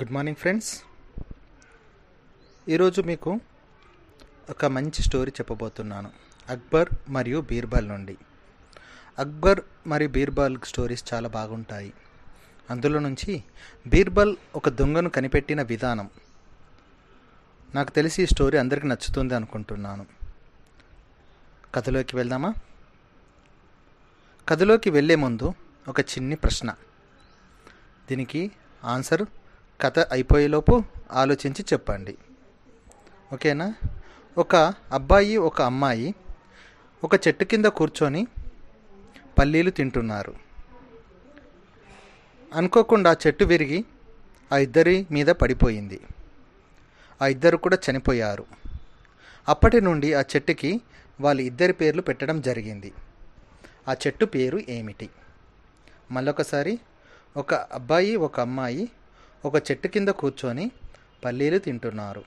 Good morning friends. ఈరోజు మీకు ఒక మంచి స్టోరీ చెప్పబోతున్నాను. అక్బర్ మరియు బీర్బల్ నుండి. అక్బర్ మరియు బీర్బల్ స్టోరీస్ చాలా బాగుంటాయి. అందులో నుంచి బీర్బల్ ఒక దొంగను కనిపెట్టిన విధానం. నాకు తెలిసి ఈ స్టోరీ అందరికీ నచ్చుతుంది అనుకుంటున్నాను. కథలోకి వెళ్దామా? కథలోకి వెళ్ళే ముందు ఒక చిన్ని ప్రశ్న. దీనికి ఆన్సర్ కథ అయిపోయేలోపు ఆలోచించి చెప్పండి. ఓకేనా? ఒక అబ్బాయి ఒక అమ్మాయి ఒక చెట్టు కింద కూర్చొని పల్లీలు తింటున్నారు. అనుకోకుండా చెట్టు విరిగి ఆ ఇద్దరి మీద పడిపోయింది. ఆ ఇద్దరు కూడా చనిపోయారు. అప్పటి నుండి ఆ చెట్టుకి వాళ్ళ ఇద్దరి పేర్లు పెట్టడం జరిగింది. ఆ చెట్టు పేరు ఏమిటి? మళ్ళొకసారి ఒక అబ్బాయి ఒక అమ్మాయి ఒక చెట్టు కింద కూర్చొని పల్లీలు తింటున్నారు.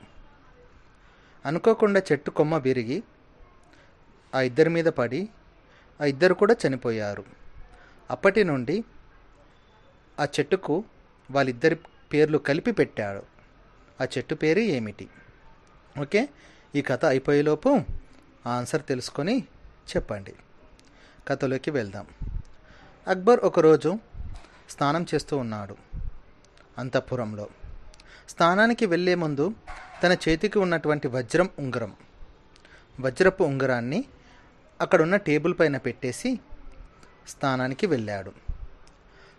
అనుకోకుండా చెట్టు కొమ్మ విరిగి ఆ ఇద్దరి మీద పడి ఆ ఇద్దరు కూడా చనిపోయారు. అప్పటి నుండి ఆ చెట్టుకు వాళ్ళిద్దరి పేర్లు కలిపి పెట్టాడు. ఆ చెట్టు పేరు ఏమిటి? ఓకే ఈ కథ అయిపోయేలోపు ఆన్సర్ తెలుసుకొని చెప్పండి. కథలోకి వెళ్దాం. అక్బర్ ఒకరోజు స్నానం చేస్తూ ఉన్నాడు. అంతఃపురంలో. స్నానానికి వెళ్ళే ముందు తన చేతికి ఉన్నటువంటి వజ్రం ఉంగరం. వజ్రపు ఉంగరాన్ని అక్కడున్న టేబుల్ పైన పెట్టేసి స్నానానికి వెళ్ళాడు.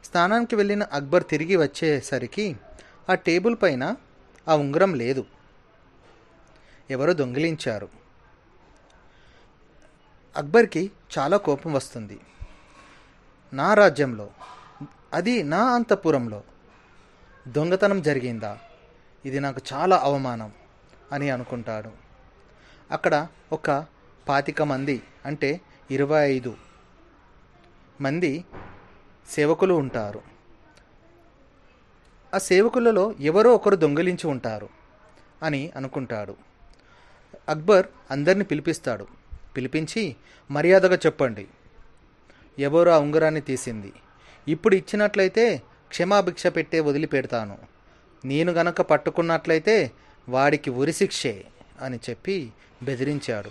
స్నానానికి వెళ్ళిన అక్బర్ తిరిగి వచ్చేసరికి ఆ టేబుల్ పైన ఆ ఉంగరం లేదు. ఎవరో దొంగిలించారు. అక్బర్కి చాలా కోపం వస్తుంది. నా రాజ్యంలో అది నా అంతఃపురంలో దొంగతనం జరిగిందా? ఇది నాకు చాలా అవమానం అని అనుకుంటాడు. అక్కడ ఒక పాతిక మంది అంటే ఇరవై ఐదు మంది సేవకులు ఉంటారు. ఆ సేవకులలో ఎవరో ఒకరు దొంగిలించి ఉంటారు అని అనుకుంటాడు. అక్బర్ అందరిని పిలిపిస్తాడు. పిలిపించి మర్యాదగా చెప్పండి. ఎవరు ఆ ఉంగరాన్ని తీసింది. ఇప్పుడు ఇచ్చినట్లయితే క్షమాభిక్ష పెట్టే వదిలిపెడతాను. నేను గనక పట్టుకున్నట్లయితే వాడికి ఉరిశిక్షే అని చెప్పి బెదిరించాడు.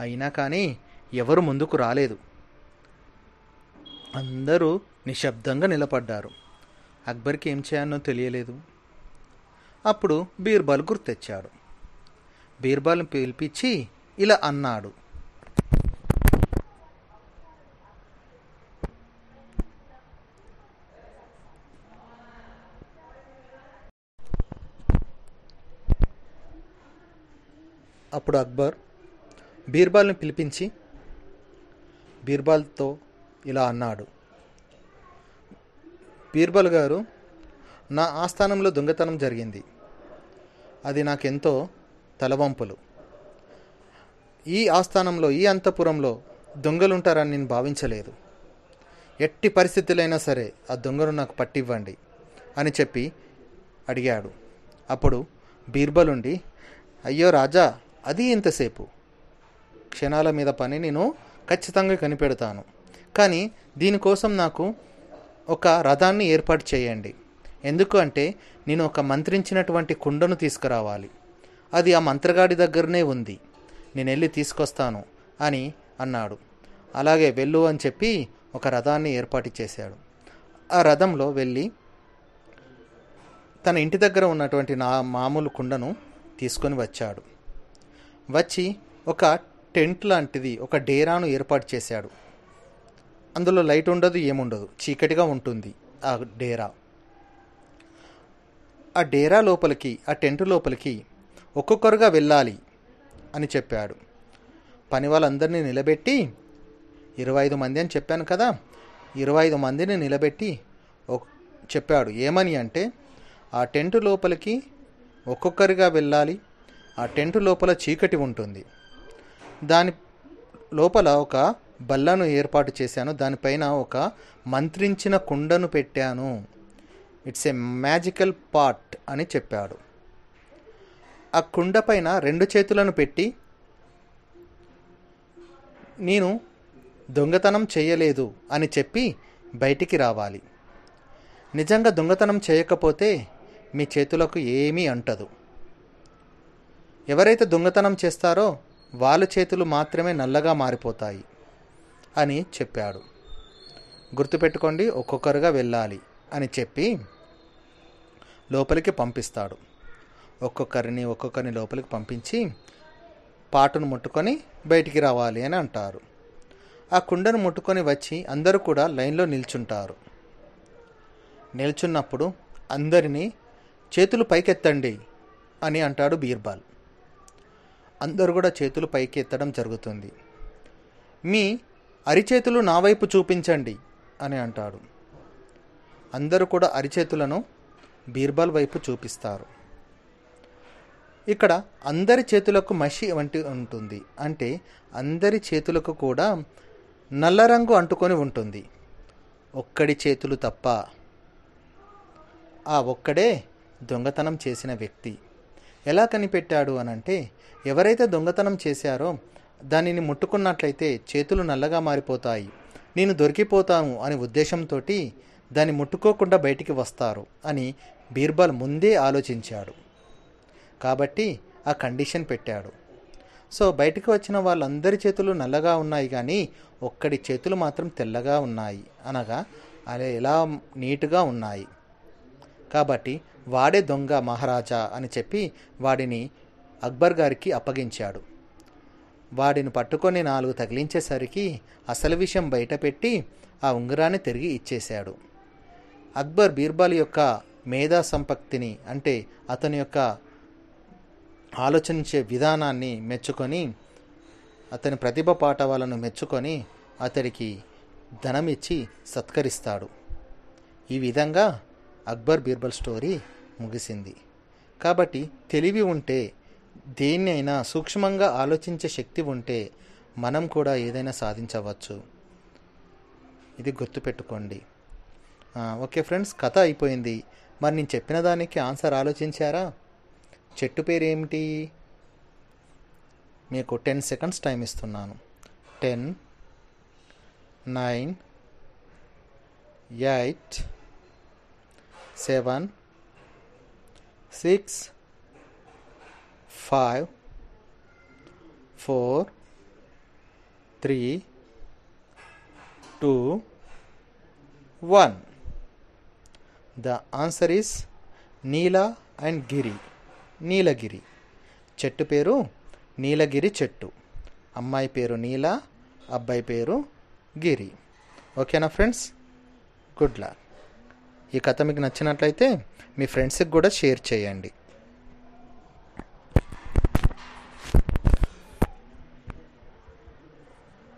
అయినా కానీ ఎవరు ముందుకు రాలేదు. అందరూ నిశ్శబ్దంగా నిలబడ్డారు. అక్బర్కి ఏం చేయాలో తెలియలేదు. అప్పుడు బీర్బాల్ గుర్తెచ్చాడు. బీర్బాల్ని పిలిపించి ఇలా అన్నాడు. అప్పుడు అక్బర్ బీర్బాల్ని పిలిపించి బీర్బాల్తో ఇలా అన్నాడు. బీర్బల్ గారు నా ఆస్థానంలో దొంగతనం జరిగింది. అది నాకెంతో తలవంపులు. ఈ ఆస్థానంలో ఈ అంతఃపురంలో దొంగలుంటారని నేను భావించలేదు. ఎట్టి పరిస్థితులైనా సరే ఆ దొంగను నాకు పట్టివ్వండి అని చెప్పి అడిగాడు. అప్పుడు బీర్బల్ ఉండి అయ్యో రాజా అది ఎంతసేపు క్షణాల మీద పని నేను ఖచ్చితంగా కనిపెడతాను. కానీ దీనికోసం నాకు ఒక రథాన్ని ఏర్పాటు చేయండి. ఎందుకు అంటే నేను ఒక మంత్రించినటువంటి కుండను తీసుకురావాలి. అది ఆ మంత్రగాడి దగ్గరనే ఉంది. నేను వెళ్ళి తీసుకొస్తాను అని అన్నాడు. అలాగే వెళ్ళు అని చెప్పి ఒక రథాన్ని ఏర్పాటు చేశాడు. ఆ రథంలో వెళ్ళి తన ఇంటి దగ్గర ఉన్నటువంటి నా మామూలు కుండను తీసుకొని వచ్చాడు. వచ్చి ఒక టెంట్ లాంటిది ఒక డేరాను ఏర్పాటు చేశాడు. అందులో లైట్ ఉండదు ఏముండదు. చీకటిగా ఉంటుంది ఆ డేరా. ఆ డేరా లోపలికి ఆ టెంట్ లోపలికి ఒక్కొక్కరుగా వెళ్ళాలి అని చెప్పాడు. పని వాళ్ళందరినీ నిలబెట్టి ఇరవై ఐదు మంది అని చెప్పాను కదా ఇరవై ఐదు మందిని నిలబెట్టి చెప్పాడు. ఏమని అంటే ఆ టెంట్ లోపలికి ఒక్కొక్కరిగా వెళ్ళాలి ఆ టెంట్ లోపల చీకటి ఉంటుంది. దాని లోపల ఒక బల్లను ఏర్పాటు చేశాను. దానిపైన ఒక మంత్రించిన కుండను పెట్టాను. ఇట్స్ ఏ మ్యాజికల్ పాట్ అని చెప్పాడు. ఆ కుండ పైన రెండు చేతులను పెట్టి నేను దొంగతనం చేయలేదు అని చెప్పి బయటికి రావాలి. నిజంగా దొంగతనం చేయకపోతే మీ చేతులకు ఏమీ అంటదు. ఎవరైతే దొంగతనం చేస్తారో వాళ్ళ చేతులు మాత్రమే నల్లగా మారిపోతాయి అని చెప్పాడు. గుర్తుపెట్టుకోండి ఒక్కొక్కరుగా వెళ్ళాలి అని చెప్పి లోపలికి పంపిస్తాడు. ఒక్కొక్కరిని ఒక్కొక్కరిని లోపలికి పంపించి పాటును ముట్టుకొని బయటికి రావాలి అని అంటారు. ఆ కుండను ముట్టుకొని వచ్చి అందరూ కూడా లైన్లో నిల్చుంటారు. నిల్చున్నప్పుడు అందరినీ చేతులు పైకెత్తండి అని అంటాడు బీర్బాల్. అందరూ కూడా చేతులు పైకి ఎత్తడం జరుగుతుంది. మీ అరిచేతులు నా వైపు చూపించండి అని అంటాడు. అందరూ కూడా అరిచేతులను బీర్బాల్ వైపు చూపిస్తారు. ఇక్కడ అందరి చేతులకు మషి వంటి ఉంటుంది. అంటే అందరి చేతులకు కూడా నల్ల రంగు అంటుకొని ఉంటుంది. ఒక్కడి చేతులు తప్ప ఆ ఒక్కడే దొంగతనం చేసిన వ్యక్తి. ఎలా కనిపెట్టాడు అనంటే ఎవరైతే దొంగతనం చేశారో దానిని ముట్టుకున్నట్లయితే చేతులు నల్లగా మారిపోతాయి. నేను దొరికిపోతాను అనే ఉద్దేశంతో దాన్ని ముట్టుకోకుండా బయటికి వస్తారు అని బీర్బల్ ముందే ఆలోచించాడు. కాబట్టి ఆ కండిషన్ పెట్టాడు. సో బయటకు వచ్చిన వాళ్ళందరి చేతులు నల్లగా ఉన్నాయి కానీ ఒక్కడి చేతులు మాత్రం తెల్లగా ఉన్నాయి అనగా అలా ఎలా నీట్గా ఉన్నాయి. కాబట్టి వాడే దొంగ మహారాజా అని చెప్పి వాడిని అక్బర్ గారికి అప్పగించాడు. వాడిని పట్టుకొని నాలుగు తగిలించేసరికి అసలు విషయం బయటపెట్టి ఆ ఉంగరాన్ని తిరిగి ఇచ్చేశాడు. అక్బర్ బీర్బాల్ యొక్క మేధా సంపత్తిని అంటే అతని యొక్క ఆలోచించే విధానాన్ని మెచ్చుకొని అతని ప్రతిభ పాఠవాలను మెచ్చుకొని అతడికి ధనం ఇచ్చి సత్కరిస్తాడు. ఈ విధంగా అక్బర్ బీర్బల్ స్టోరీ ముగిసింది. కాబట్టి తెలివి ఉంటే దేన్నైనా సూక్ష్మంగా ఆలోచించే శక్తి ఉంటే మనం కూడా ఏదైనా సాధించవచ్చు. ఇది గుర్తుపెట్టుకోండి. ఓకే ఫ్రెండ్స్ కథ అయిపోయింది. మరి నేను చెప్పిన దానికి ఆన్సర్ ఆలోచించారా? చెట్టు పేరు ఏమిటి మీకు టెన్ సెకండ్స్ టైం ఇస్తున్నాను. Ten nine eight seven six five four three two one. The answer is Neela and గిరి. నీలగిరి. చెట్టు పేరు నీలగిరి చెట్టు. అమ్మాయి పేరు నీల అబ్బాయి పేరు గిరి. ఓకేనా ఫ్రెండ్స్? Good luck. ఈ కథ మీకు నచ్చినట్లయితే మీ ఫ్రెండ్స్కి కూడా షేర్ చేయండి.